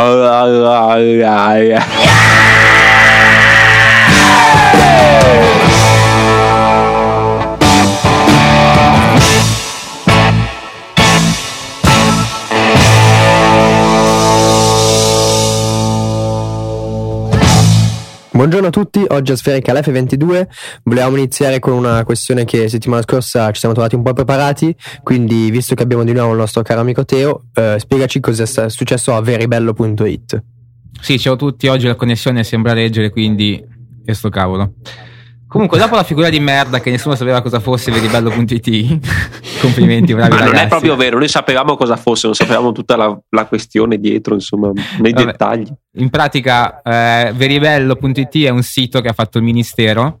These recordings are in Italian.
啊啊啊啊啊！Buongiorno a tutti, oggi a Sferica F22 volevamo iniziare con una questione che settimana scorsa ci siamo trovati un po' preparati, quindi visto che abbiamo di nuovo il nostro caro amico Teo, eh, spiegaci cosa è successo a veribello.it. Sì, ciao a tutti, oggi la connessione sembra leggere, quindi che sto cavolo. Comunque, dopo la figura di merda che nessuno sapeva cosa fosse Veribello.it, complimenti, bravi Ma ragazzi. non è proprio vero, noi sapevamo cosa fosse, non sapevamo tutta la, la questione dietro, insomma, nei Vabbè. dettagli. In pratica, eh, Veribello.it è un sito che ha fatto il ministero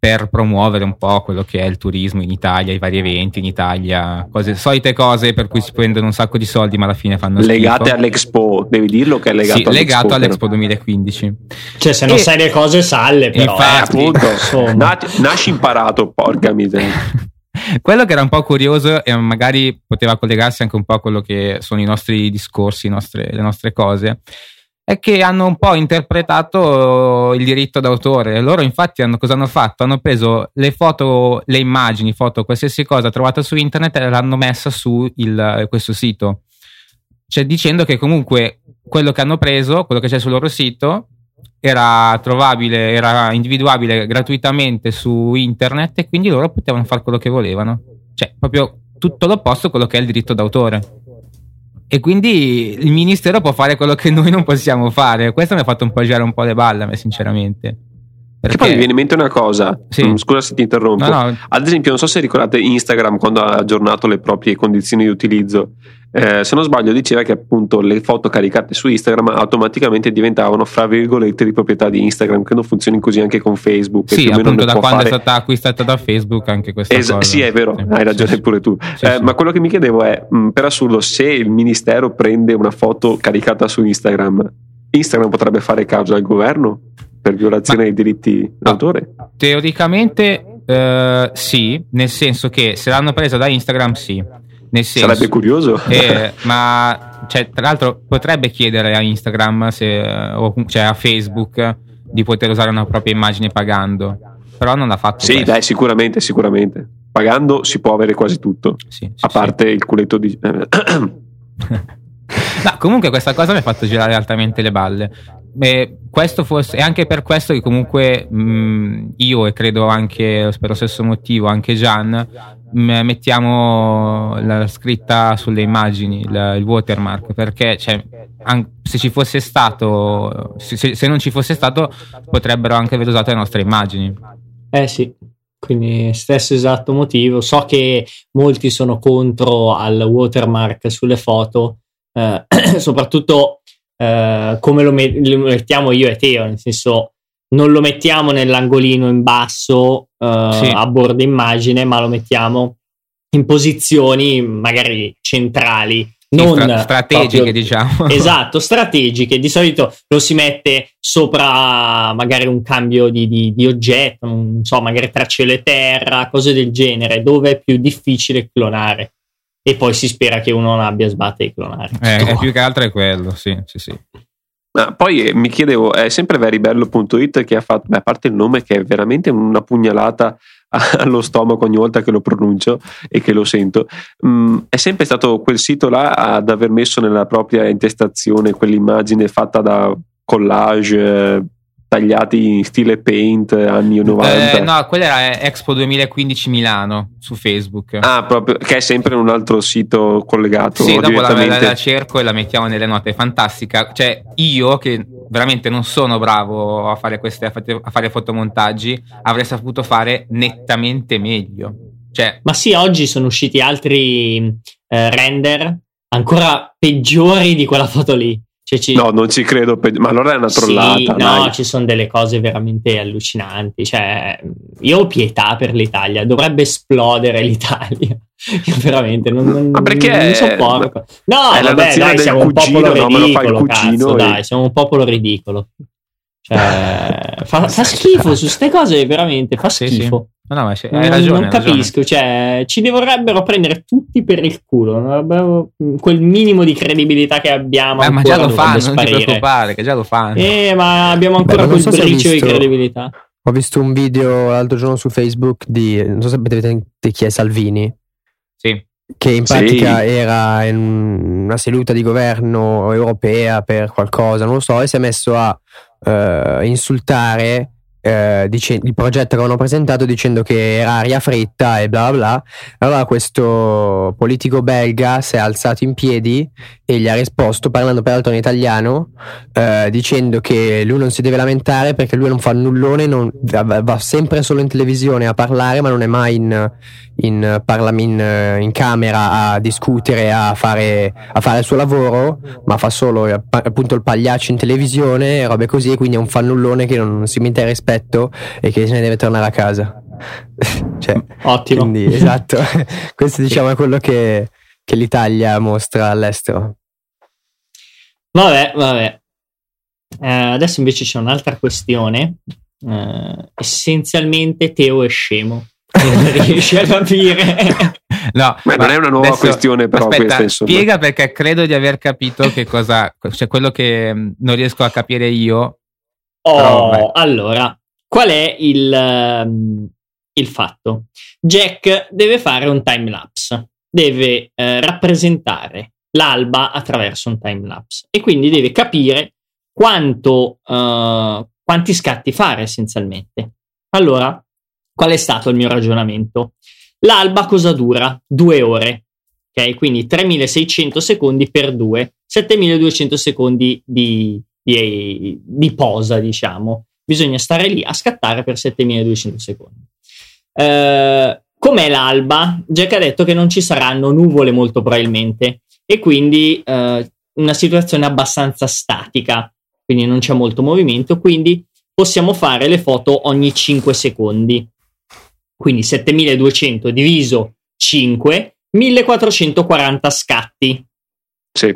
per promuovere un po' quello che è il turismo in Italia, i vari eventi in Italia, cose, solite cose per cui si prendono un sacco di soldi, ma alla fine fanno Legate schifo. all'Expo, devi dirlo che è legato Sì, all'Expo. legato all'Expo 2015. Cioè, se non E- sai le cose, salle, però. Infatti. Eh, appunto. Nati- nasci imparato, porca miseria. Quello che era un po' curioso e magari poteva collegarsi anche un po' a quello che sono i nostri discorsi, i nostre- le nostre cose, è che hanno un po' interpretato il diritto d'autore. Loro infatti hanno, cosa hanno fatto? Hanno preso le foto, le immagini, foto, qualsiasi cosa trovata su internet e l'hanno messa su il- questo sito. Cioè dicendo che comunque quello che hanno preso, quello che c'è sul loro sito, era trovabile, era individuabile gratuitamente su internet e quindi loro potevano fare quello che volevano. Cioè, proprio tutto l'opposto a quello che è il diritto d'autore. E quindi il ministero può fare quello che noi non possiamo fare. Questo mi ha fatto un po' girare un po' le balle a Che poi mi viene in mente una cosa, Sì. Mm, scusa se ti interrompo. No, no. Ad esempio, non so se ricordate Instagram quando ha aggiornato le proprie condizioni di utilizzo. Eh, se non sbaglio, diceva che appunto le foto caricate su Instagram automaticamente diventavano fra virgolette di proprietà di Instagram. Credo funzioni così anche con Facebook. che Sì, appunto, da quando fare- è stata acquistata da Facebook, anche questa Es- cosa. sì, è vero, Sì. hai ragione Sì, pure tu. Eh. Ma quello che mi chiedevo è: mh, per assurdo, se il ministero prende una foto caricata su Instagram, Instagram potrebbe fare causa al governo per violazione Ma- dei diritti d'autore? Teoricamente eh, sì, nel senso che se l'hanno presa da Instagram sì. Senso, Sarebbe curioso. Eh, ma cioè, tra l'altro potrebbe chiedere a Instagram se, o cioè a Facebook di poter usare una propria immagine pagando. Però non l'ha fatto. sì, questo. dai, sicuramente, sicuramente. Pagando si può avere quasi tutto, Sì, sì, a sì. parte il culetto di. No, comunque questa cosa mi ha fatto girare altamente le balle. E questo forse, e anche per questo che comunque mh, io e credo anche per lo stesso motivo anche Gian mh, mettiamo la scritta sulle immagini, il, il watermark, perché cioè, an- se ci fosse stato, se- se non ci fosse stato, potrebbero anche aver usato le nostre immagini. Eh sì, quindi stesso esatto motivo. So che molti sono contro al watermark sulle foto, eh, soprattutto eh, come lo, met- lo mettiamo io e Teo, nel senso non lo mettiamo nell'angolino in basso eh, Sì. a bordo immagine, ma lo mettiamo in posizioni magari centrali. Sì, Non stra- strategiche, proprio- diciamo. Esatto, strategiche. Di solito lo si mette sopra magari un cambio di, di- di oggetto, non so, magari tra cielo e terra, cose del genere, dove è più difficile clonare. E poi si spera che uno non abbia sbatte di clonare. Eh, è più che altro è quello, sì, sì, sì. Ma poi eh, mi chiedevo, è sempre veribello.it che ha fatto, beh, a parte il nome che è veramente una pugnalata allo stomaco ogni volta che lo pronuncio e che lo sento, mm, è sempre stato quel sito là ad aver messo nella propria intestazione quell'immagine fatta da collage eh, tagliati in stile paint anni 90. Eh, no, quella era Expo 2015 Milano su Facebook. Ah, proprio, che è sempre un altro sito collegato sì, dopo la, la- la cerco e la mettiamo nelle note. È fantastica. Cioè, io che veramente non sono bravo a fare queste a fare- a fare fotomontaggi, avrei saputo fare nettamente meglio. Cioè, Ma sì, oggi sono usciti altri eh, render ancora peggiori di quella foto lì. Cioè, ci- No, non ci credo, pe- ma allora è una trollata. Sì, no, dai. ci sono delle cose veramente allucinanti. Cioè, io ho pietà per l'Italia, dovrebbe esplodere l'Italia. Io veramente non, non, Ma perché non sopporto. No, è vabbè, dai, siamo un popolo no? Ridicolo. cugino cazzo, e- dai, siamo un popolo ridicolo. Cioè, fa, fa, schifo su queste cose, veramente fa schifo. Sì, sì. No, no, hai non, ragione, non capisco, cioè, ci vorrebbero prendere tutti per il culo. Quel minimo di credibilità che abbiamo. Eh, ma già lo fanno, non ti preoccupare, che già lo fanno. Eh, ma abbiamo ancora Beh, quel so briccio di credibilità. Ho visto un video l'altro giorno su Facebook di, non so se sapete chi è Salvini. Sì. Che in pratica sì. era in una seduta di governo europea per qualcosa, non lo so, e si è messo a uh, insultare eh, dice, il progetto che avevano presentato dicendo che era aria fritta e bla bla. Allora questo politico belga si è alzato in piedi e gli ha risposto parlando peraltro in italiano eh, dicendo che lui non si deve lamentare perché lui non fa nullone, non, va, sempre solo in televisione a parlare ma non è mai in, in, in, in camera a discutere, a fare, a fare, il suo lavoro, ma fa solo eh, appunto il pagliaccio in televisione e robe così, quindi è un fannullone che non, si mette rispetto e che se ne deve tornare a casa. cioè, Ottimo. Quindi, esatto, questo diciamo è quello che, che l'Italia mostra all'estero. Vabbè, vabbè. Eh, adesso invece c'è un'altra questione. Eh, essenzialmente Teo è scemo. Non riesci a capire. No, ma, ma non è una nuova adesso, questione, però. Aspetta, questa, spiega perché credo di aver capito che cosa, cioè quello che mm, non riesco a capire io. Oh, allora, qual è il, um, il fatto? Jack deve fare un time lapse, deve eh, rappresentare l'alba attraverso un time lapse e quindi deve capire quanto, uh, quanti scatti fare essenzialmente. Allora, qual è stato il mio ragionamento? L'alba cosa dura? Due ore. Ok, quindi 3600 secondi per due, 7200 secondi di, di, di posa, diciamo. Bisogna stare lì a scattare per 7200 secondi. Uh, com'è l'alba? Jack ha detto che non ci saranno nuvole molto probabilmente e quindi uh, una situazione abbastanza statica, quindi non c'è molto movimento, quindi possiamo fare le foto ogni 5 secondi. Quindi 7200 diviso 5, 1440 scatti. Sì.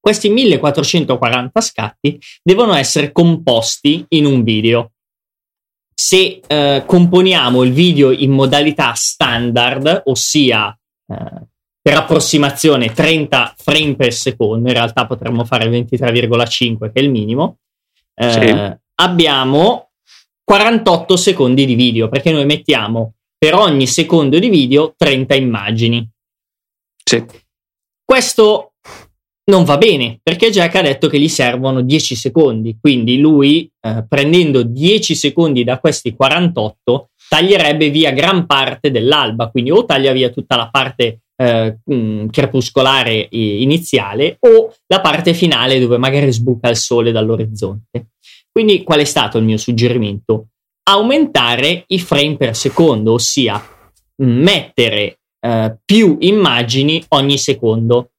Questi 1440 scatti devono essere composti in un video. Se eh, componiamo il video in modalità standard, ossia eh, per approssimazione 30 frame per secondo, in realtà potremmo fare 23,5 che è il minimo, eh, sì. abbiamo 48 secondi di video, perché noi mettiamo per ogni secondo di video 30 immagini. Sì. Questo non va bene, perché Jack ha detto che gli servono 10 secondi, quindi lui eh, prendendo 10 secondi da questi 48 taglierebbe via gran parte dell'alba, quindi o taglia via tutta la parte eh, mm, crepuscolare iniziale o la parte finale dove magari sbuca il sole dall'orizzonte. Quindi qual è stato il mio suggerimento? Aumentare i frame per secondo, ossia mettere eh, più immagini ogni secondo.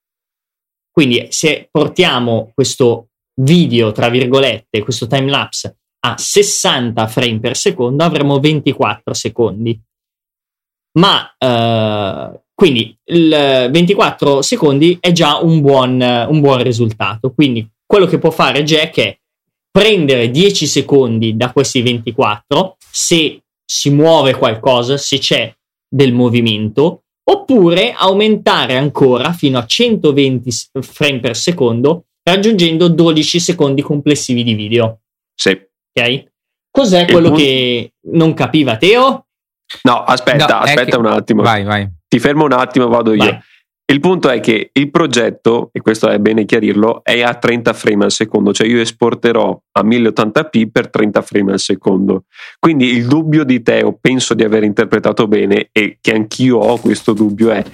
Quindi se portiamo questo video, tra virgolette, questo time lapse a 60 frame per secondo, avremo 24 secondi. Ma eh, quindi il 24 secondi è già un buon, un buon risultato. Quindi quello che può fare Jack è prendere 10 secondi da questi 24 se si muove qualcosa, se c'è del movimento, oppure aumentare ancora fino a 120 frame per secondo, raggiungendo 12 secondi complessivi di video. Sì. Ok? Cos'è quello punto... che non capiva Teo? No, aspetta, no, aspetta che... un attimo. Vai, vai. Ti fermo un attimo, vado io. Il punto è che il progetto, e questo è bene chiarirlo, è a 30 frame al secondo, cioè io esporterò a 1080p per 30 frame al secondo. Quindi il dubbio di Teo, penso di aver interpretato bene e che anch'io ho questo dubbio è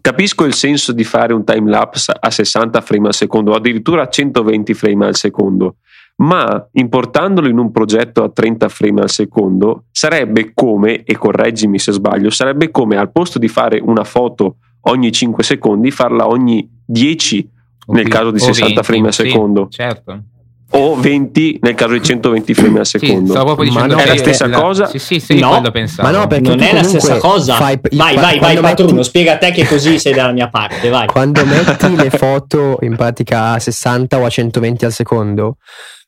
capisco il senso di fare un time lapse a 60 frame al secondo, addirittura a 120 frame al secondo, ma importandolo in un progetto a 30 frame al secondo sarebbe come, e correggimi se sbaglio, sarebbe come al posto di fare una foto ogni 5 secondi, farla ogni 10 nel caso di 60 20, frame al secondo. Sì, certo. o 20 nel caso di 120 frame al Sì, secondo. stavo proprio Ma dicendo che è la stessa cosa? Sì, sì, sì, No. quello pensavo. Ma no, perché non è la stessa cosa. fai- vai, vai, vai, Patruno, metti- spiega a te che così sei dalla mia parte, vai. Quando metti le foto in pratica a 60 o a 120 al secondo,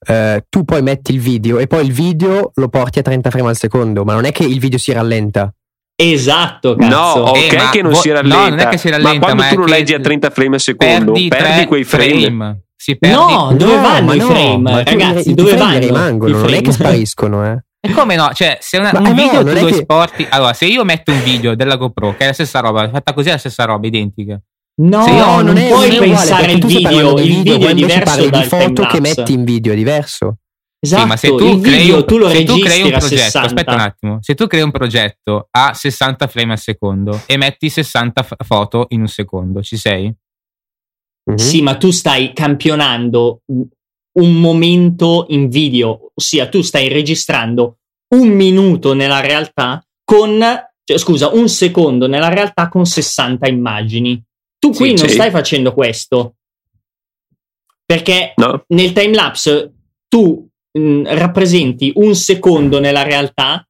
eh, tu poi metti il video e poi il video lo porti a 30 frame al secondo, ma non è che il video si rallenta. Esatto, No, cazzo. ok Eh, che non vo- si no, rallenta. non è che si rallenta, ma quando ma tu è lo leggi a 30 frame al secondo, perdi, tre quei frame. Si perdi. No, dove No, vanno i no, frame? tu- Ragazzi, i dove frame vanno? rimangono, i non è frame? che spariscono, eh. E come no? Cioè, se una- un no, video tu non è lo che- esporti. Allora, se io metto un video della GoPro, che è la stessa roba, fatta così è la stessa roba, identica. No, no, non, non è, puoi non è pensare il tu video, il video è diverso parli dal di foto che metti in video, è diverso. Esatto, Sì, ma se tu il crei video un, tu lo se tu crei registri un a progetto, 60. aspetta un attimo, se tu crei un progetto a 60 frame al secondo e metti 60 f- foto in un secondo, ci sei? Mhm. Sì, ma tu stai campionando un momento in video, ossia tu stai registrando un minuto nella realtà con, cioè, scusa, un secondo nella realtà con 60 immagini. Tu qui Sì, non sì. stai facendo questo. Perché No? nel timelapse tu mh, rappresenti un secondo nella realtà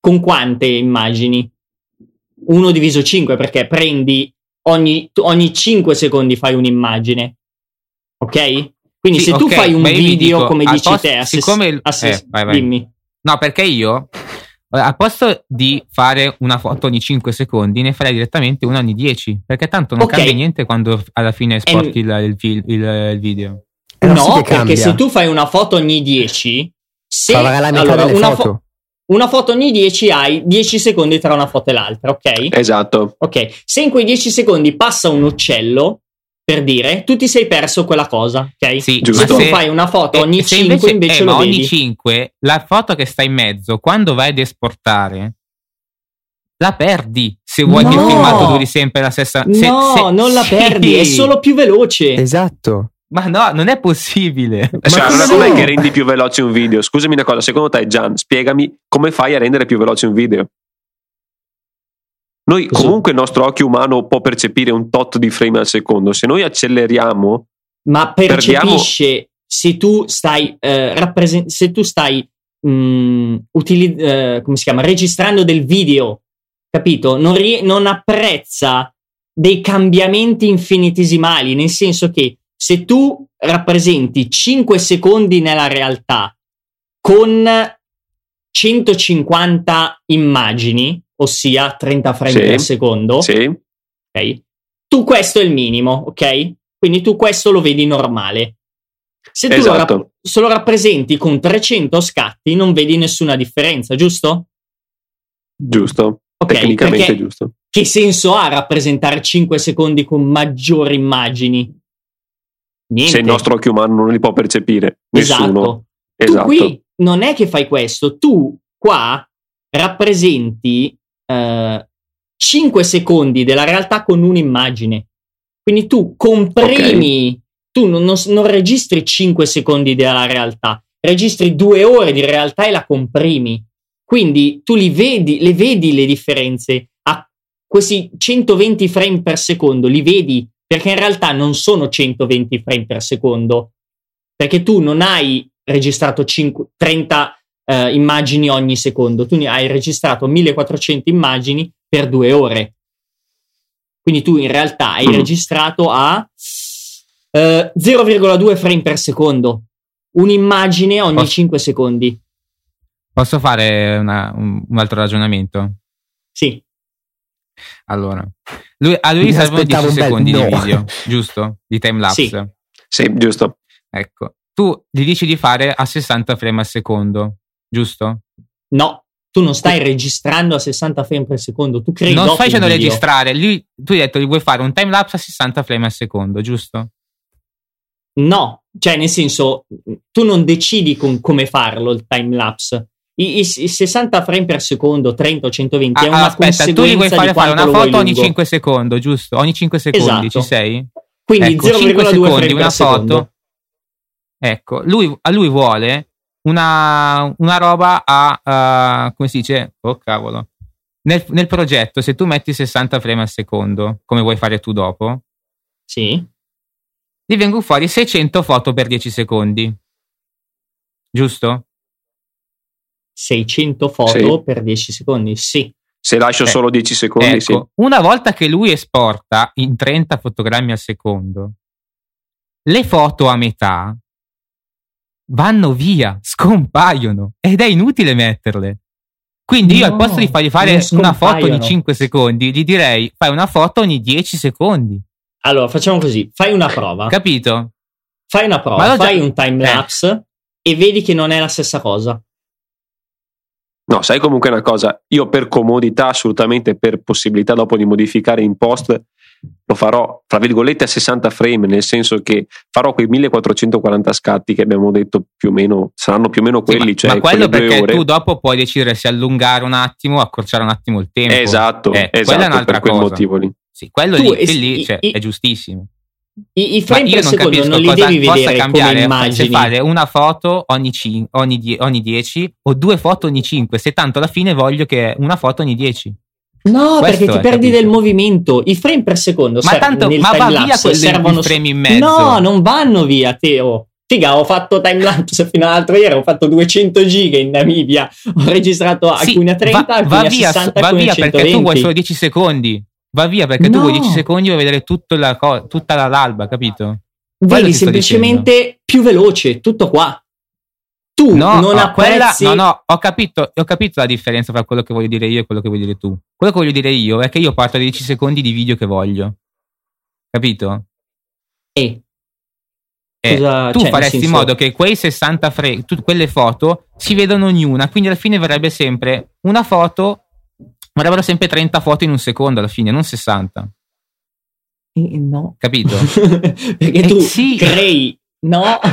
con quante immagini? 1 diviso 5 perché prendi ogni, tu- ogni 5 secondi fai un'immagine. Ok? Quindi Sì, se tu ok, fai un video dico, come dici posto- te, a siccome il- a ses- eh, vai, vai. dimmi. No, perché io eh, a posto di fare una foto ogni 5 secondi, ne farei direttamente una ogni 10. Perché tanto non Ok. cambia niente quando alla fine esporti il, il il- il video. Eh, no, sì che perché cambia. se tu fai una foto ogni 10, se allora, una, foto. fo- una foto ogni 10 hai 10 secondi tra una foto e l'altra, ok? Esatto. Ok, se in quei 10 secondi passa un uccello, per dire, tu ti sei perso quella cosa, ok? Sì, Giusto. Se tu fai una foto eh, ogni se 5 invece, eh, lo ma vedi. ogni 5 la foto che sta in mezzo quando vai ad esportare la perdi se vuoi che il No! filmato duri sempre la stessa se- no, se- non la sì. perdi, è solo più veloce. Esatto. Ma no non è possibile Cioè, come allora no? com'è che rendi più veloce un video? Scusami una cosa, secondo te, Gian, spiegami come fai a rendere più veloce un video? Noi comunque il nostro occhio umano può percepire un tot di frame al secondo. Se noi acceleriamo, Ma percepisce se tu stai, eh, rappresen- se tu stai mh, utili- eh, come si chiama? registrando del video, capito? Non, rie- non apprezza dei cambiamenti infinitesimali, nel senso che se tu rappresenti 5 secondi nella realtà con 150 immagini, ossia 30 frame Sì. per secondo, sì, ok? Tu questo è il minimo, ok? Quindi tu questo lo vedi normale. Se tu lo, Esatto. rap- se lo rappresenti con 300 scatti, non vedi nessuna differenza, giusto? giusto. Ok, Tecnicamente giusto. che senso ha rappresentare 5 secondi con maggiori immagini? Niente. Se il nostro occhio umano non li può percepire, nessuno. Esatto. Esatto. Tu qui non è che fai questo, tu qua rappresenti eh, 5 secondi della realtà con un'immagine. Quindi tu comprimi, tu non, non- non registri 5 secondi della realtà, registri due ore di realtà e la comprimi. Quindi tu li vedi, le vedi le differenze a questi 120 frame per secondo, li vedi perché in realtà non sono 120 frame per secondo, perché tu non hai registrato 5 30 eh, immagini ogni secondo, tu hai registrato 1400 immagini per due ore. Quindi tu in realtà hai Mm. registrato a eh, 0,2 frame per secondo, un'immagine ogni Posso- 5 secondi. posso fare una- un, un altro ragionamento Sì, allora lui, a lui Mi servono aspettavo 10 un bel secondi no. di video giusto? di timelapse Sì. Sì, giusto. ecco tu gli dici di fare a 60 frame al secondo giusto? no, tu non stai registrando a 60 frame per secondo, tu crei non stai facendo registrare lui, tu hai detto che vuoi fare un timelapse a 60 frame al secondo giusto? No, cioè nel senso, tu non decidi con come farlo il timelapse. I, i, i 60 frame per secondo, 30 o 120 è Ah, una aspetta, tu gli vuoi fare fare una foto ogni lungo. 5 secondi, giusto? Ogni 5 secondi Esatto. ci sei? Quindi ecco, 0,2 5 frame secondi, una secondo. foto. Ecco, lui, a lui vuole una, una roba a, a- come si dice? Oh cavolo. Nel, nel progetto, se tu metti 60 frame al secondo, come vuoi fare tu dopo, Sì, ti vengono fuori 600 foto per 10 secondi. giusto? 600 foto Sì. per 10 secondi, sì. Se lascio Eh, solo 10 secondi, Ecco, sì. una volta che lui esporta in 30 fotogrammi al secondo, le foto a metà vanno via, scompaiono ed è inutile metterle. Quindi io No, al posto di fargli fare una foto ogni scompaiono. 5 secondi, gli direi fai una foto ogni 10 secondi. Allora, facciamo così, fai una prova. Capito? fai una prova, già- fai un time lapse e vedi che non è la stessa cosa. No, sai comunque una cosa, io per comodità, assolutamente per possibilità dopo di modificare in post, lo farò, fra virgolette, a 60 frame, nel senso che farò quei 1440 scatti che abbiamo detto più o meno, saranno più o meno Sì, quelli, ma, cioè ma quello perché ore. tu dopo puoi decidere se allungare un attimo o accorciare un attimo il tempo. Esatto, Eh, quella esatto, è un'altra per quel cosa. motivo lì. Sì, quello Tu lì, es- lì, cioè, i- è giustissimo. I, i frame per non secondo capisco non li devi vedere come cambiare se immagini. fare una foto ogni, cin- ogni, die- ogni 10 o due foto ogni 5, se tanto alla fine voglio che una foto ogni 10. No, Questo perché ti perdi capito? del movimento. I frame per secondo Ma servono tanto- nel ma va via quelli- servono frame in mezzo. No, non vanno via, Teo. Figa, ho fatto timelapse fino all'altro ieri, ho fatto 200 giga in Namibia, ho registrato Sì, alcuni a 30, va, alcuni va a via, 60, va alcuni via a perché 120. tu vuoi solo 10 secondi. Va via perché tu No. vuoi 10 secondi e vuoi vedere tutta, la co- tutta la- l'alba, capito? Vedi semplicemente più veloce, tutto qua. Tu No, non no, quella, no, no, ho capito, ho capito la differenza tra quello che voglio dire io e quello che vuoi dire tu. Quello che voglio dire io è che io parto da 10 secondi di video che voglio. Capito? Eh, Eh, Cosa- tu cioè, faresti in modo che quei 60 frame, tu- quelle foto si vedono ognuna, quindi alla fine verrebbe sempre una foto, vorrebbero sempre 30 foto in un secondo alla fine, non 60. eh, no. Capito? perché Eh, tu sì. crei no.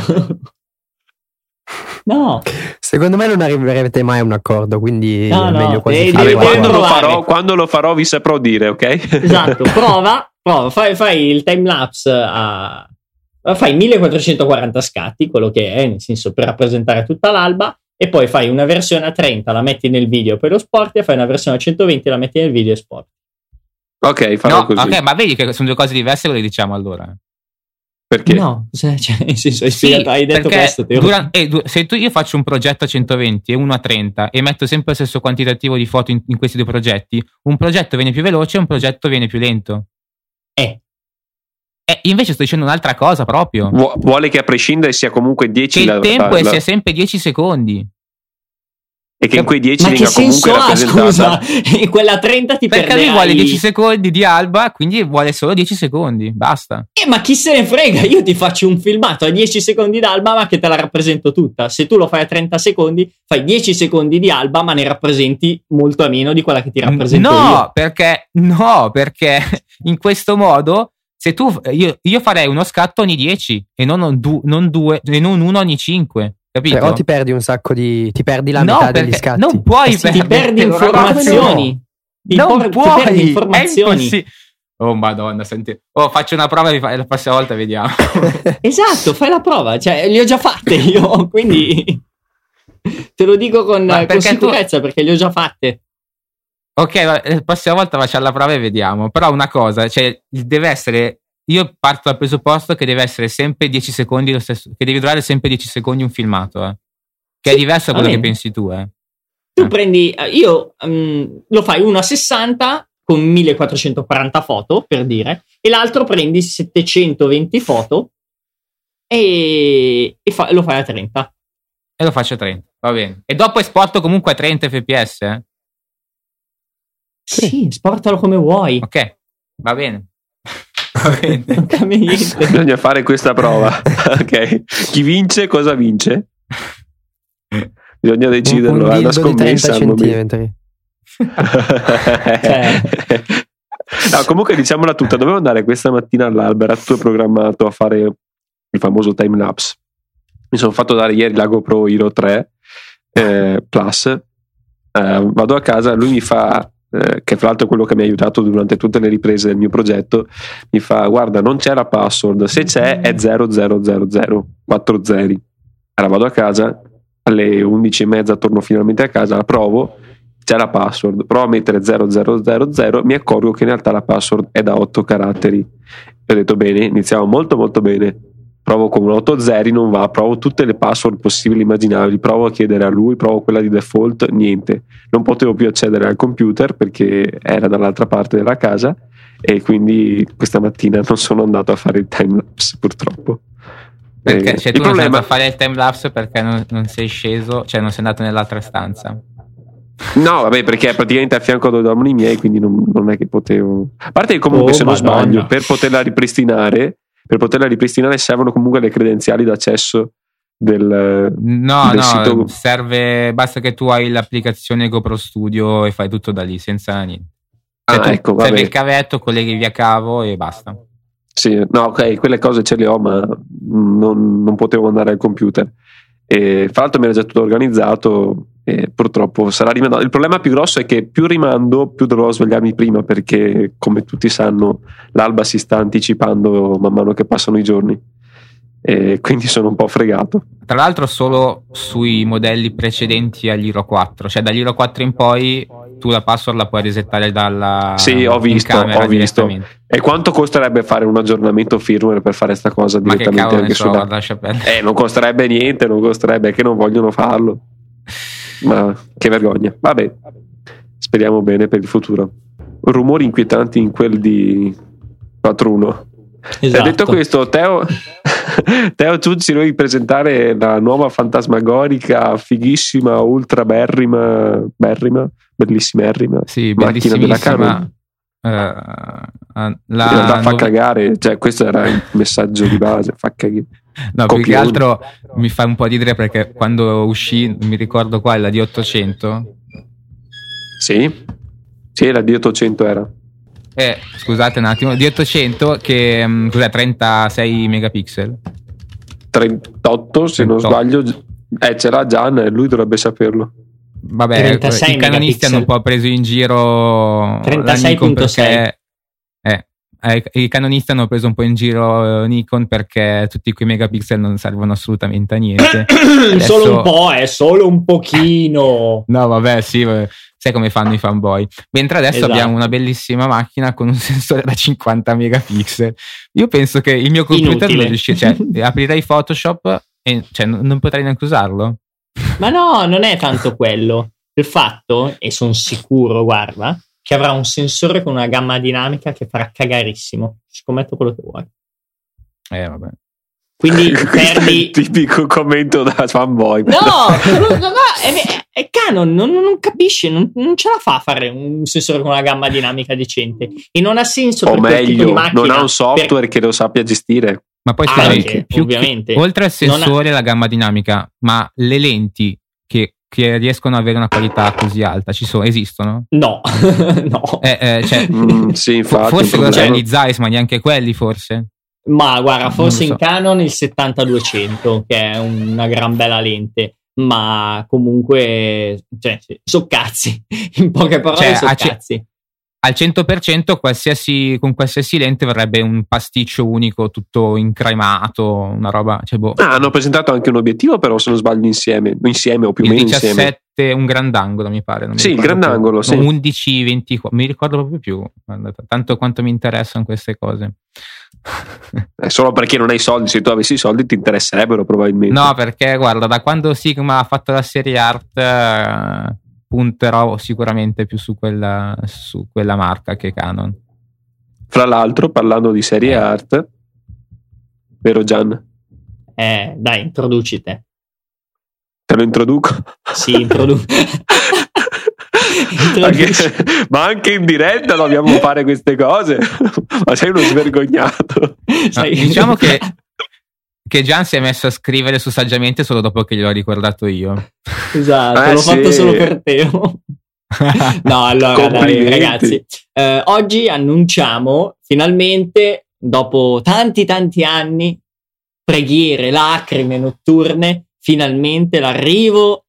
no. Secondo me non arriverete mai a un accordo, quindi No, è no, meglio quasi devi- fare Vabbè, qualcosa. quando, lo farò, quando lo farò vi saprò dire, ok? Esatto, prova, prova, fai, fai il timelapse a fai 1440 scatti, quello che è, nel senso per rappresentare tutta l'alba e poi fai una versione a 30, la metti nel video, poi lo sporti e fai una versione a 120, la metti nel video e sporti. ok, farò No, così. ok, ma vedi che sono due cose diverse, ve le diciamo allora. Perché? No, cioè, cioè, nel senso, hai, Sì, spiegato- hai detto perché questo, duran- eh, du- se tu, io faccio un progetto a 120 e uno a 30 e metto sempre lo stesso quantitativo di foto in, in questi due progetti, un progetto viene più veloce e un progetto viene più lento. Eh, Eh, invece sto dicendo un'altra cosa proprio. Vu- vuole che a prescindere sia comunque 10 Che la- il tempo la- è la- sia sempre 10 secondi. e che in quei 10 ma che venga comunque senso ha, rappresentata scusa? E quella a 30 ti Perché lui perderai... vuole 10 secondi di alba, quindi vuole solo 10 secondi. Basta. Eh, ma chi se ne frega? Io ti faccio un filmato a 10 secondi d'alba, ma che te la rappresento tutta. Se tu lo fai a 30 secondi, fai 10 secondi di alba, ma ne rappresenti molto a meno di quella che ti rappresento no, io. perché no, perché in questo modo se tu io, io farei uno scatto ogni 10 e non, du- non due e non uno ogni 5, capito? Però ti perdi un sacco di. ti perdi la No, metà degli scatti. non puoi Eh sì, ti perdere- perdi no, informazioni. Ti, non por- ti puoi, perdi è informazioni. impossi- Oh madonna, senti. Oh, faccio una prova e la prossima volta vediamo. Esatto, fai la prova. Cioè, le ho già fatte io, quindi te lo dico con, con perché tu- sicurezza perché le ho già fatte. Ok, la prossima volta facciamo la prova e vediamo. Però una cosa, cioè deve essere io parto dal presupposto che deve essere sempre 10 secondi lo stesso, che devi durare sempre 10 secondi un filmato, eh. Che è Sì, diverso da quello che pensi tu, eh. Tu Eh. prendi, eh, io mm, lo fai uno a 60 con 1440 foto per dire, e l'altro prendi 720 foto e, e fa- lo fai a 30. E lo faccio a 30, va bene. E dopo esporto comunque a 30 fps, eh. Sì, sportalo come vuoi. Ok, va bene. va bene. Non cambia niente. bisogna fare questa prova ok chi vince cosa vince bisogna deciderlo un è una dildo di 30 scommessa al momento. Cioè. No, comunque diciamola tutta, dovevo andare questa mattina all'albero, tutto programmato a fare il famoso time lapse. Mi sono fatto dare ieri la GoPro Hero 3 eh, Plus. Eh, vado a casa, lui mi fa, eh, che fra l'altro è quello che mi ha aiutato durante tutte le riprese del mio progetto, mi fa: Guarda, non c'è la password, se c'è è 0000, 4 zeri. Allora vado a casa, alle 11 e mezza torno finalmente a casa, la provo c'è la password, provo a mettere 0000, mi accorgo che in realtà la password è da 8 caratteri. E ho detto bene, iniziamo molto molto bene. Provo con un 8 zeri, non va, provo tutte le password possibili e immaginabili, provo a chiedere a lui, provo quella di default, niente. Non potevo più accedere al computer perché era dall'altra parte della casa e quindi questa mattina non sono andato a fare il timelapse purtroppo. Perché Eh, cioè, il tu non sei problema andato a fare il timelapse perché non, non sei sceso, cioè non sei andato nell'altra stanza. No, vabbè, perché è praticamente a fianco dove dormono i miei, quindi non, non è che potevo. A parte che comunque, Oh, se non sbaglio, per poterla ripristinare, per poterla ripristinare servono comunque le credenziali d'accesso del. No, del no, sito. serve, basta che tu hai l'applicazione GoPro Studio e fai tutto da lì, senza niente. Cioè, Ah, tu ecco, serve vabbè. il cavetto, colleghi via cavo e basta. Sì, no, ok, quelle cose ce le ho, ma non, non potevo andare al computer. E, fra l'altro mi era già tutto organizzato e purtroppo sarà rimandato. Il problema più grosso è che più rimando, più dovrò svegliarmi prima perché, come tutti sanno, l'alba si sta anticipando man mano che passano i giorni. E quindi sono un po' fregato. Tra l'altro solo sui modelli precedenti agli Hero 4, cioè dagli Hero 4 in poi tu la password la puoi resettare dalla Sì, ho visto, ho visto. direttamente. E quanto costerebbe fare un aggiornamento firmware per fare questa cosa Ma direttamente cavolo ne anche so, su. Eh, non costerebbe niente, non costerebbe, è che non vogliono farlo. Ma che vergogna. Vabbè, speriamo bene per il futuro. Rumori inquietanti in quel di 4-1. Esatto. Detto questo, Teo, Teo tu ci devi presentare la nuova fantasmagorica, fighissima, ultra berrima, berrima, bellissimerrima Sì, macchina della Canon. bellissimissima. eh, eh, In la realtà fa nuova- cagare, cioè questo era il messaggio di base, fa cagare. No, più che copione. altro mi fa un po' ridere perché quando uscì, mi ricordo qua, la di 800. Sì? Sì, la D800 era. Eh, scusate un attimo, di 800 che mm, cos'è 36 megapixel. 38 se non 38. sbaglio eh ce l'ha Gian e lui dovrebbe saperlo Vabbè, 36 i canonisti hanno un po' preso in giro la Nikon 36.6. perché eh, eh, i canonisti hanno preso un po' in giro eh, Nikon perché tutti quei megapixel non servono assolutamente a niente. Adesso- Solo un po', eh, solo un pochino. No, vabbè, sì, vabbè. Sai come fanno i fanboy. Mentre adesso Esatto. abbiamo una bellissima macchina con un sensore da 50 megapixel. Io penso che il mio computer Inutile. non riesce, cioè, aprirei Photoshop e cioè, non potrei neanche usarlo. Ma no, non è tanto quello. Il fatto, e sono sicuro, guarda, che avrà un sensore con una gamma dinamica che farà cagarissimo. Scommetto quello che vuoi. Eh, vabbè. Quindi Questo è il perdi. tipico commento da fanboy No, quello- no, no, è, è Canon, non, non capisce, non, non ce la fa a fare un sensore con una gamma dinamica decente. E non ha senso o per quel tipo di meglio macchina. non ha un software che lo sappia gestire Ma poi Anche, scusami, più che- ovviamente. oltre al ha- sensore e la gamma dinamica, ma le lenti che, che riescono ad avere una qualità così alta ci sono, esistono? No, no. Eh, eh, cioè, Mm, sì infatti forse lo problema- gli Zeiss, ma neanche quelli forse. Ma guarda, forse lo in Canon il 70-200, che è una gran bella lente, ma comunque, cioè, sì, so cazzi, in poche parole Cioè, so a ce- cazzi. Al 100% qualsiasi, con qualsiasi lente verrebbe un pasticcio unico, tutto incremato, una roba, cioè boh. Ah, hanno presentato anche un obiettivo però se non sbaglio insieme insieme o più o meno insieme 17, un grandangolo mi pare. Sì, il più. grandangolo, sì. No, 11, 24, mi ricordo proprio più. Tanto quanto mi interessano queste cose. Eh, solo perché non hai soldi se tu avessi i soldi ti interesserebbero probabilmente No, perché guarda, da quando Sigma ha fatto la serie art, eh, punterò sicuramente più su quella, su quella marca che Canon. fra l'altro parlando di serie Eh. art vero Gian? Eh, dai, introduci te. te lo introduco Sì, introdu- Anche- ma anche in diretta dobbiamo fare queste cose ma sei uno svergognato Sai- diciamo che- Che Gian si è messo a scrivere su saggiamente solo dopo che gliel'ho ricordato io. Esatto, Eh, l'ho sì. fatto solo per te. No, allora, dai, ragazzi, eh, oggi annunciamo finalmente, dopo tanti tanti anni, preghiere, lacrime notturne, finalmente l'arrivo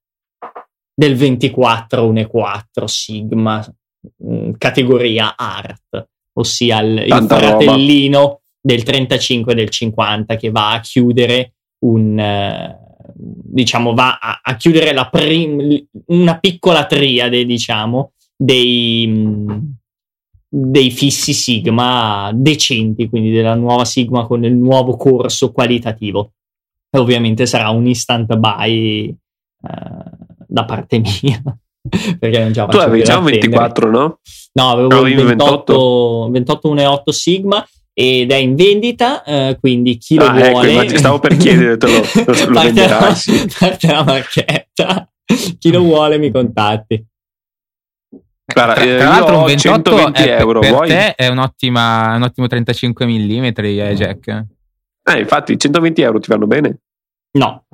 del 24 1.4 Sigma, mh, categoria art, ossia il, il fratellino del 35 e del 50 che va a chiudere un... eh, diciamo va a, a chiudere la prim- una piccola triade diciamo dei, mh, dei fissi Sigma decenti, quindi della nuova Sigma con il nuovo corso qualitativo. E ovviamente sarà un instant buy eh, da parte mia. perché non la Tu avevi già un attendere. 24, no? No, avevo No, il io 28, 28 1.8 Sigma ed è in vendita, eh, quindi chi lo Ah, ecco, vuole... infatti stavo per chiedertelo, lo- lo Parte venderai, la- sì. parte la marchetta. Chi lo vuole mi contatti. Guarda, tra, eh, tra l'altro un 28 120 è, euro, per vuoi? te è un'ottima, un ottimo 35 mm eh, Jack Eh, infatti 120 euro ti vanno bene? No,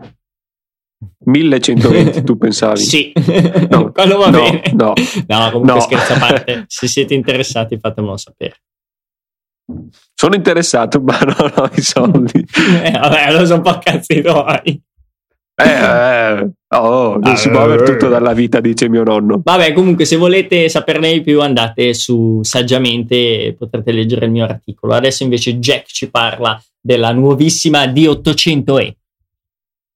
1120 tu pensavi? sì, No, quello va no, bene. no. No, comunque No. scherzo a parte, se siete interessati fatemelo sapere. Sono interessato, ma non ho i soldi. Eh, vabbè, lo so un po' cazzi tuoi. Eh, eh, oh, non si può avere tutto dalla vita, dice mio nonno. Vabbè, comunque, se volete saperne di più, andate su Saggiamente e potrete leggere il mio articolo. Adesso invece Jack ci parla della nuovissima D800E.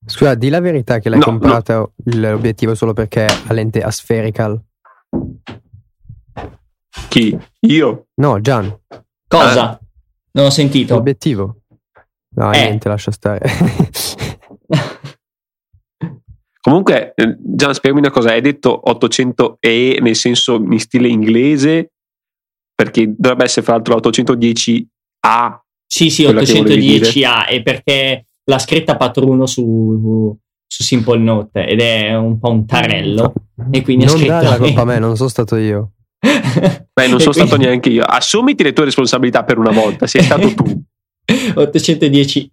Scusa, di la verità che l'hai No, comprato l'obiettivo solo perché ha lente aspherical. Chi? Io? No, Gian, Cosa? Non ho sentito. l'obiettivo. No, Eh. niente, lascia stare. Comunque, eh, Gian, spiegami una cosa. Hai detto 800E nel senso in stile inglese? Perché dovrebbe essere fra l'altro l'810A. Sì, sì, che volevi 810A è perché l'ha scritta Patruno su, su Simple Note ed è un po' un tarello. E quindi ha non scritto dare la colpa a me, non sono stato io. Beh, non sono stato quindi- neanche io. Assumiti le tue responsabilità per una volta, sei stato tu. 810A.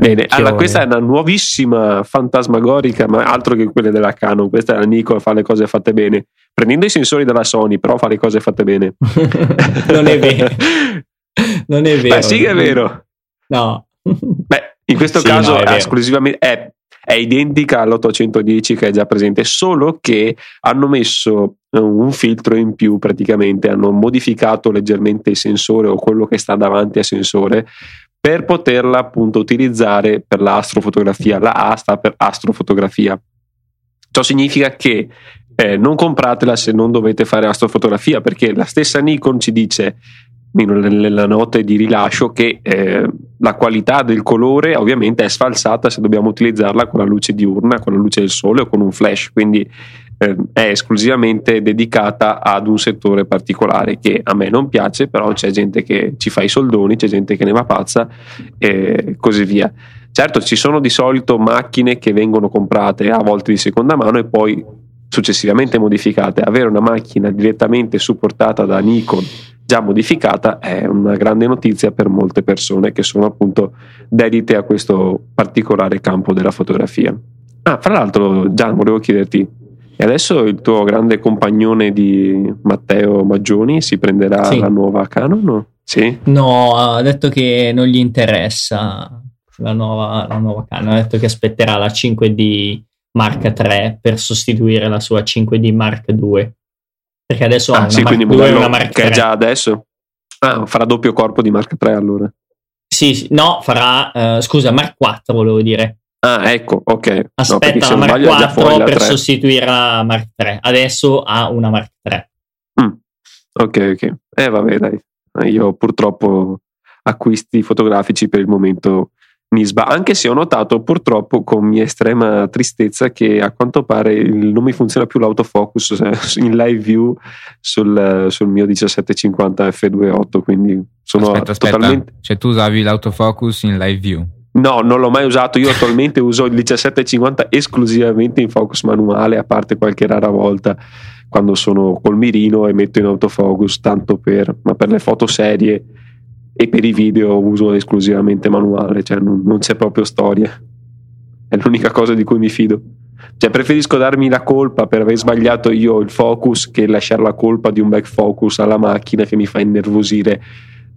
Bene, allora questa è una nuovissima fantasmagorica, ma altro che quelle della Canon. Questa è la Nikon, fa le cose fatte bene. Prendendo i sensori della Sony, però fa le cose fatte bene. non è vero. Non è vero. Beh, sì che è vero. No. Beh, in questo Sì, caso no, è esclusivamente è, è identica all'810 che è già presente, solo che hanno messo eh, un filtro in più praticamente, hanno modificato leggermente il sensore o quello che sta davanti al sensore per poterla appunto utilizzare per l'astrofotografia. La A sta per astrofotografia. Ciò significa che eh, non compratela se non dovete fare astrofotografia, perché la stessa Nikon ci dice nelle note di rilascio che eh, la qualità del colore ovviamente è sfalsata se dobbiamo utilizzarla con la luce diurna, con la luce del sole o con un flash, quindi eh, è esclusivamente dedicata ad un settore particolare che a me non piace, però c'è gente che ci fa i soldoni, c'è gente che ne va pazza e così via. Certo, ci sono di solito macchine che vengono comprate a volte di seconda mano e poi successivamente modificate. Avere una macchina direttamente supportata da Nikon già modificata è una grande notizia per molte persone che sono appunto dedite a questo particolare campo della fotografia. Ah, fra l'altro, Gian, volevo chiederti, e adesso il tuo grande compagnone di Matteo Maggioni si prenderà Sì. la nuova Canon? Sì? No, ha detto che non gli interessa la nuova, la nuova Canon. Ha detto che aspetterà la 5D Mark III per sostituire la sua 5D Mark II. Perché adesso ha Ah, una sì, Mark II e una Mark che è III. già adesso? Ah, farà doppio corpo di Mark III allora. Sì, sì, no, farà, eh, scusa, Mark IV volevo dire. Ah, ecco, ok. No, Aspetta se la Mark IV la per 3. sostituire la Mark III. Adesso ha una Mark III. Ok, ok. Eh, vabbè, dai. Io purtroppo acquisti fotografici per il momento Nisba, anche se ho notato purtroppo con mia estrema tristezza che a quanto pare non mi funziona più l'autofocus eh, in live view sul, sul mio 1750 f2.8, quindi sono aspetta, aspetta. totalmente... Cioè, tu usavi l'autofocus in live view. No, non l'ho mai usato. Io attualmente uso il 1750 esclusivamente in focus manuale, a parte qualche rara volta quando sono col mirino e metto in autofocus, tanto per, ma per le foto serie e per i video uso esclusivamente manuale, cioè non, non c'è proprio storia. È l'unica cosa di cui mi fido. Cioè, preferisco darmi la colpa per aver sbagliato io il focus che lasciare la colpa di un back focus alla macchina che mi fa innervosire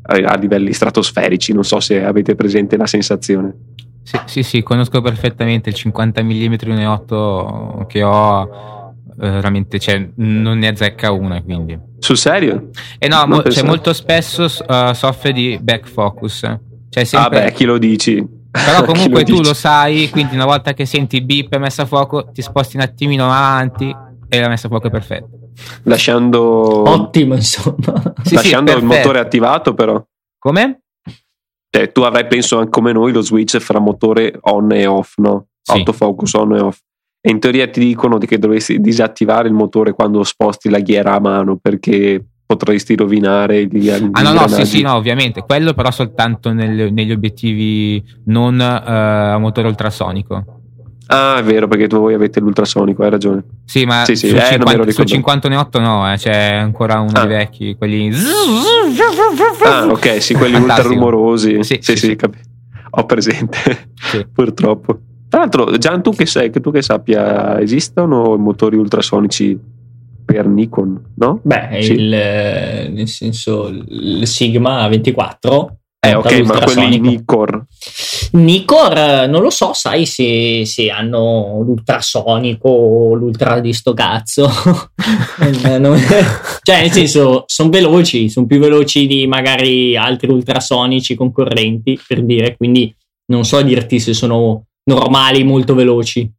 a, a livelli stratosferici. Non so se avete presente la sensazione. Sì, sì, sì, conosco perfettamente il 50 mm 1.8 che ho. eh, veramente, cioè, non ne azzecca una, quindi. Sul serio? E no, mo- cioè, molto spesso eh, soffre di back focus. Cioè, Ah, sempre, beh, chi lo dici? Però comunque tu dici? lo sai, quindi una volta che senti il beep e messa a fuoco, ti sposti un attimino avanti e la messa a fuoco è perfetta. lasciando, Ottimo, insomma. Sì, sì, lasciando il perfetto. motore attivato però. Come? Cioè, tu avrai, penso, anche come noi lo switch fra motore on e off, no? Sì. Autofocus on e off. E in teoria ti dicono che dovresti disattivare il motore quando sposti la ghiera a mano perché potresti rovinare gli, Ah no, no, sì, sì, no, ovviamente. Quello però soltanto nel- negli obiettivi non eh, a motore ultrasonico. Ah, è vero, perché tu voi avete l'ultrasonico, hai ragione. Sì, ma Sì, sì, sul, eh, non me lo 50, sul ricordo. 598 no, eh, c'è ancora uno Ah. dei vecchi, quelli... Ah, ok, sì, quelli ultra rumorosi. Sì, Sì, sì, sì, sì. Ho presente, purtroppo. Tra l'altro, Gian, tu che sai, che tu che sappia, esistono motori ultrasonici per Nikon, no? Beh, Sì. il, eh, nel senso, il Sigma 24. Eh, ok, ma quelli. Nikkor. Nikkor, eh, non lo so, sai se, se hanno l'ultrasonico o l'ultra di sto cazzo. Eh, cioè, nel senso, sono veloci, sono più veloci di magari altri ultrasonici concorrenti, per dire, quindi non so dirti se sono normali, molto veloci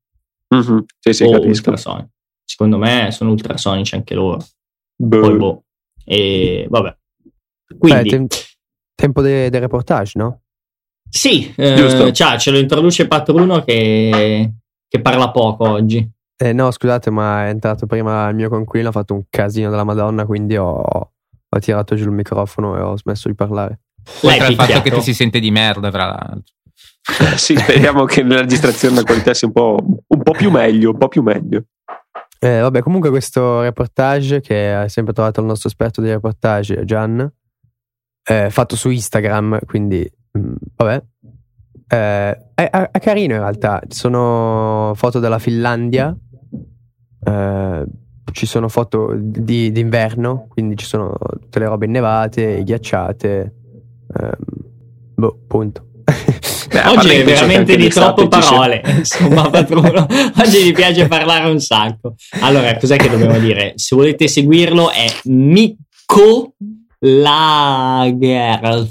Mhm, Sì, sì, o capisco. ultrasonici. Secondo me sono ultrasonici anche loro. Boh. Poi, boh. E vabbè. Beh, Quindi, tem- tempo de- del reportage, no? sì, eh, ciao, ce lo introduce Patruno che, che parla poco oggi. Eh, no, scusate, ma è entrato prima il mio conquilino, ha fatto un casino della Madonna, quindi ho, ho tirato giù il microfono e ho smesso di parlare. Oltre al fatto che ti si sente di merda, tra l'altro. sì, speriamo che nella registrazione la qualità sia un po', un po' più meglio, un po' più meglio. Eh, vabbè, comunque questo reportage che ha sempre trovato il nostro esperto di reportage, Gian, eh, fatto su Instagram, quindi mm, vabbè. Eh, è, è- carino in realtà, sono foto della Finlandia, eh, ci sono foto di, d'inverno, quindi ci sono tutte le robe innevate, ghiacciate, ehm, boh, punto. Beh, Oggi è veramente di troppe parole. Insomma, Patruno, oggi gli piace parlare un sacco. Allora, cos'è che dobbiamo dire? Se volete seguirlo è Mikko Lager.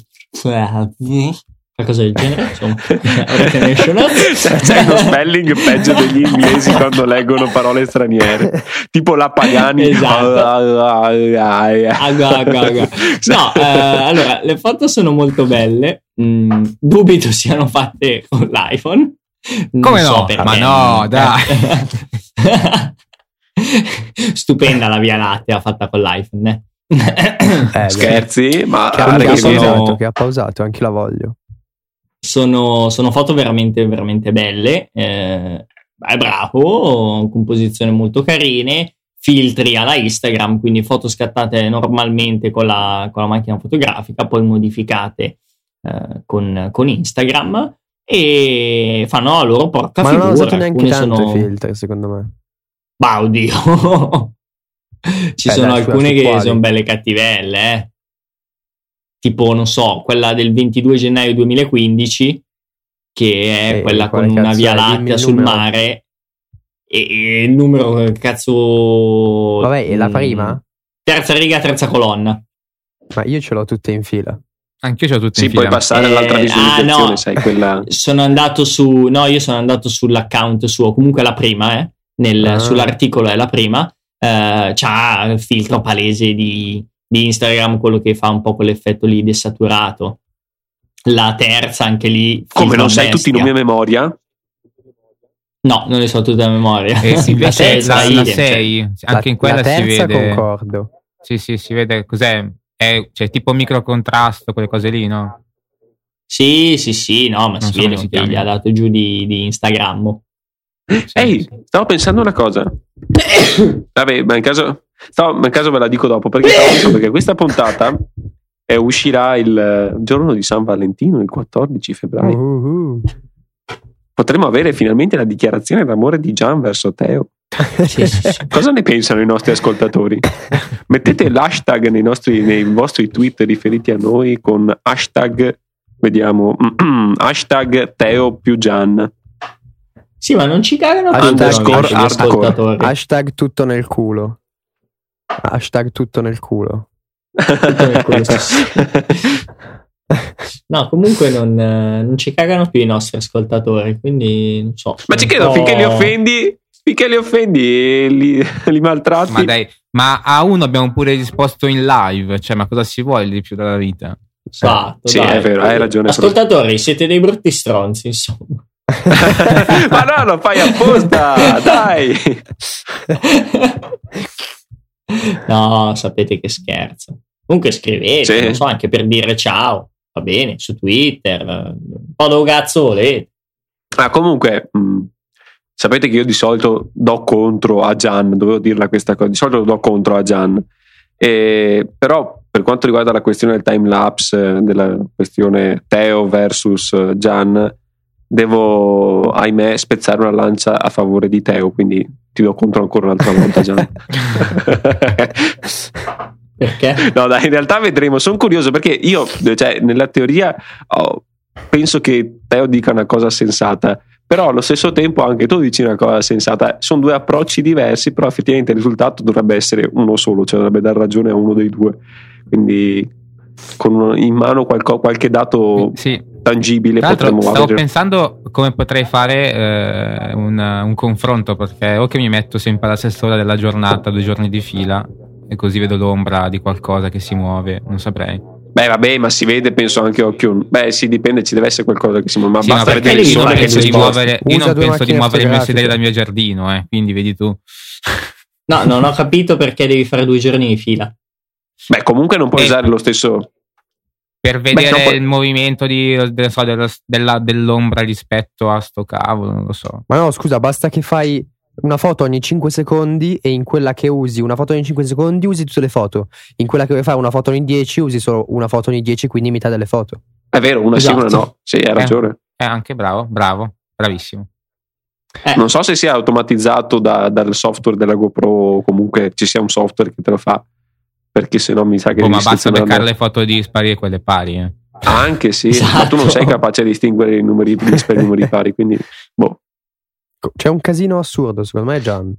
Qualcosa del genere, insomma. Notes. C'è, uno spelling peggio degli inglesi quando leggono parole straniere, tipo la Pagani. Esatto. Aga, aga, aga. No, eh, allora, le foto sono molto belle. Mm, dubito siano fatte con l'iPhone. Non Come so no? perché. Ma no, dai. Stupenda la Via Lattea fatta con l'iPhone. eh. Eh, Scherzi, ma Che ha, che sono- che ha pausato, anche la voglio. Sono, sono foto veramente, veramente belle. Eh, è bravo, composizioni molto carine. Filtri alla Instagram, quindi foto scattate normalmente con la, con la macchina fotografica, poi modificate eh, con, con Instagram e fanno la loro porca Ma non figura. hanno usato neanche tanto sono... i filtri, secondo me. Bah, oddio. Ci Beh, sono dai, alcune che quali? sono belle cattivelle, eh. Tipo, non so, quella del 22 gennaio 2015, che è Eh, quella con una via è? Lattea sul numero. mare. E, e il numero, cazzo. Vabbè, e la mm, prima? Terza riga, terza colonna. Ma io ce l'ho tutte in fila. Anche io ho tutto Sì, in puoi fila. passare Eh, all'altra ah, visualizzazione, no. sai, quella... Sono andato su. No, io sono andato sull'account suo, comunque la prima, eh. Nel- Ah. Sull'articolo è la prima. Eh, c'ha il filtro palese di, di Instagram, quello che fa un po' quell'effetto lì desaturato. La terza, anche lì. Come non sai tutti i nomi a memoria? No, non le so tutte a memoria. E La invece terza, la, la idem, 6, anche La- in quella la si terza vede. concordo. Sì, sì, si vede cos'è. È cioè, tipo microcontrasto, quelle cose lì, no? Sì, sì, sì, no, ma Non si so vede si che gli ha dato giù di, di Instagram. Sì, Ehi, sì. stavo pensando una cosa. Vabbè, ma in caso, ma in caso ve la dico dopo, perché, che questa puntata eh, uscirà il giorno di San Valentino, il 14 febbraio. Uh, uh. Potremmo avere finalmente la dichiarazione d'amore di Gian verso Teo. Sì, sì, sì. Cosa ne pensano i nostri ascoltatori? Mettete l'hashtag nei, nostri, nei vostri tweet riferiti a noi con hashtag, vediamo, hashtag Teo più Gian. Sì, ma non ci cagano più ascoltatori. Hashtag tutto nel culo. Hashtag tutto nel culo. Tutto nel culo. No, comunque non, eh, non ci cagano più i nostri ascoltatori, quindi non so. Ma ci credo, po'- finché li offendi, finché li offendi e li, li maltratti. Ma dai, Ma a uno abbiamo pure risposto in live, cioè ma cosa si vuole di più dalla vita? Esatto, Sì, dai. è vero, hai ragione. Ascoltatori, siete dei brutti stronzi, insomma. Ma no, lo fai apposta, dai. No, sapete che scherzo. Comunque scrivete, Sì. non so, anche per dire ciao, va bene, su Twitter, un po' dove cazzo volete. Ah, comunque, mh, sapete che io di solito do contro a Gian, dovevo dirla questa cosa, di solito do contro a Gian. E, però per quanto riguarda la questione del time lapse, eh, della questione Teo versus eh, Gian, devo, ahimè, spezzare una lancia a favore di Teo, quindi ti do contro ancora un'altra volta, Gian. Perché? No, dai, in realtà vedremo. Sono curioso perché io, cioè, nella teoria, oh, penso che Teo dica una cosa sensata. Però allo stesso tempo anche tu dici una cosa sensata. Sono due approcci diversi, però effettivamente il risultato dovrebbe essere uno solo, cioè dovrebbe dare ragione a uno dei due. Quindi con in mano qualco- qualche dato Sì. Tangibile potremmo stavo avere. pensando come potrei fare eh, un, un confronto perché o che mi metto sempre alla stessa ora della giornata, due giorni di fila, e così vedo l'ombra di qualcosa che si muove, non saprei. Beh, vabbè, ma si vede, penso anche occhio. Beh, sì, dipende, ci deve essere qualcosa che si muove. Ma Sì, ma basta perché vedere il sole che si penso di sposta. muovere, io non penso di muovere il mio sedere dal mio giardino, eh, quindi vedi tu. No, non ho capito perché devi fare due giorni di fila. Beh, comunque non puoi Eh. usare lo stesso. Per vedere non puoi- il movimento di, del- so, della- della- dell'ombra rispetto a sto cavolo, non lo so. Ma no, scusa, basta che fai una foto ogni 5 secondi e in quella che usi una foto ogni 5 secondi usi tutte le foto. In quella che vuoi fare una foto ogni 10 usi solo una foto ogni 10, quindi metà delle foto. È vero, una sì, una Esatto. no. Sì, hai ragione. È anche bravo, bravo, bravissimo. Eh, Non so se sia automatizzato da- dal software della GoPro o comunque ci sia un software che te lo fa. Perché se no mi sa che Oh, ma basta beccare le foto dispari e quelle pari. Eh. Anche sì, ma Esatto. tu non sei capace di distinguere i numeri dispari e i numeri pari. Quindi, boh. C'è un casino assurdo, secondo me, Gian.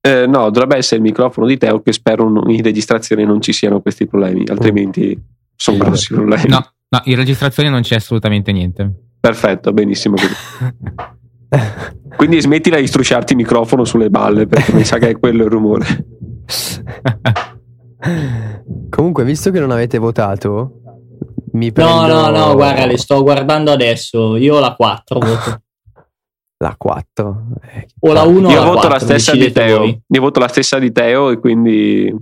Eh, no, dovrebbe essere il microfono di Teo che spero non- in registrazione non ci siano questi problemi, altrimenti sono Sì, grossi problemi. No, no, in registrazione non c'è assolutamente niente. Perfetto, benissimo. Quindi smettila di strusciarti il microfono sulle balle perché mi sa che è quello il rumore. Comunque, visto che non avete votato, mi No, prendo no, no, guarda, le sto guardando adesso. Io ho la 4 voto. la 4. Eh, O la 1 o Io la voto 4. la stessa di Teo. voi. Io voto la stessa di Teo e quindi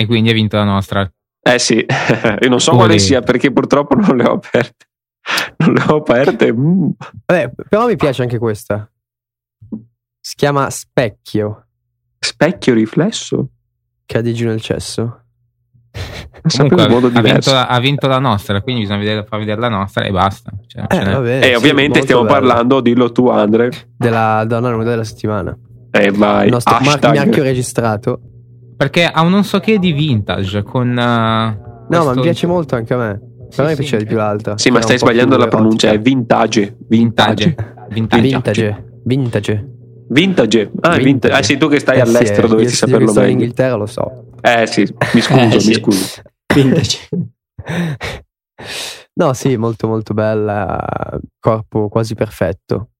e quindi ha vinto la nostra. Eh sì, io non so Uri. quale sia perché purtroppo non le ho aperte. Non le ho aperte. mm. Vabbè, però mi piace anche questa. Si chiama Specchio. Specchio riflesso? Cadi giù nel cesso. Comunque in modo ha, diverso. vinto, ha vinto la nostra, quindi bisogna vedere, far vedere la nostra e basta. Cioè, Eh, vabbè, E sì, ovviamente stiamo bello. parlando, dillo tu Andre. della donna nuda della settimana. Eh vai, Il nostro marchio registrato. Perché ha un non so che di vintage con... eh, No, ma mi piace molto anche a me. Però mi sì. piaceva di più l'altra. Sì, ma stai sbagliando la pronuncia, è erotica. vintage. Vintage. Vintage. Vintage. Vintage. Vintage. Vintage. Ah, Vintage. vintage. Ah, sei tu che stai Eh sì, all'estero, eh, dovresti saperlo io che sono in meglio. Inghilterra lo so. Eh sì, mi scuso, Eh, mi sì. scuso. Vintage. No, sì, molto molto bella. Corpo quasi perfetto.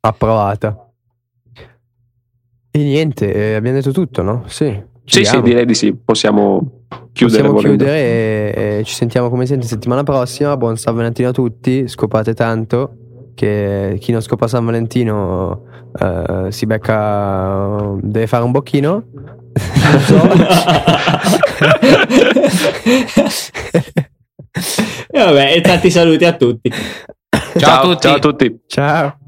Approvata. E niente, eh, abbiamo detto tutto, no? Sì. Sì, sì, direi di sì. Possiamo chiudere Possiamo volendo. chiudere e, e ci sentiamo come sempre settimana prossima. Buon San Valentino a tutti, scopate tanto. Che chi non scopa San Valentino eh, si becca, deve fare un bocchino. Non so. e vabbè, e tanti saluti a tutti. Ciao a tutti. Ciao a tutti. Ciao.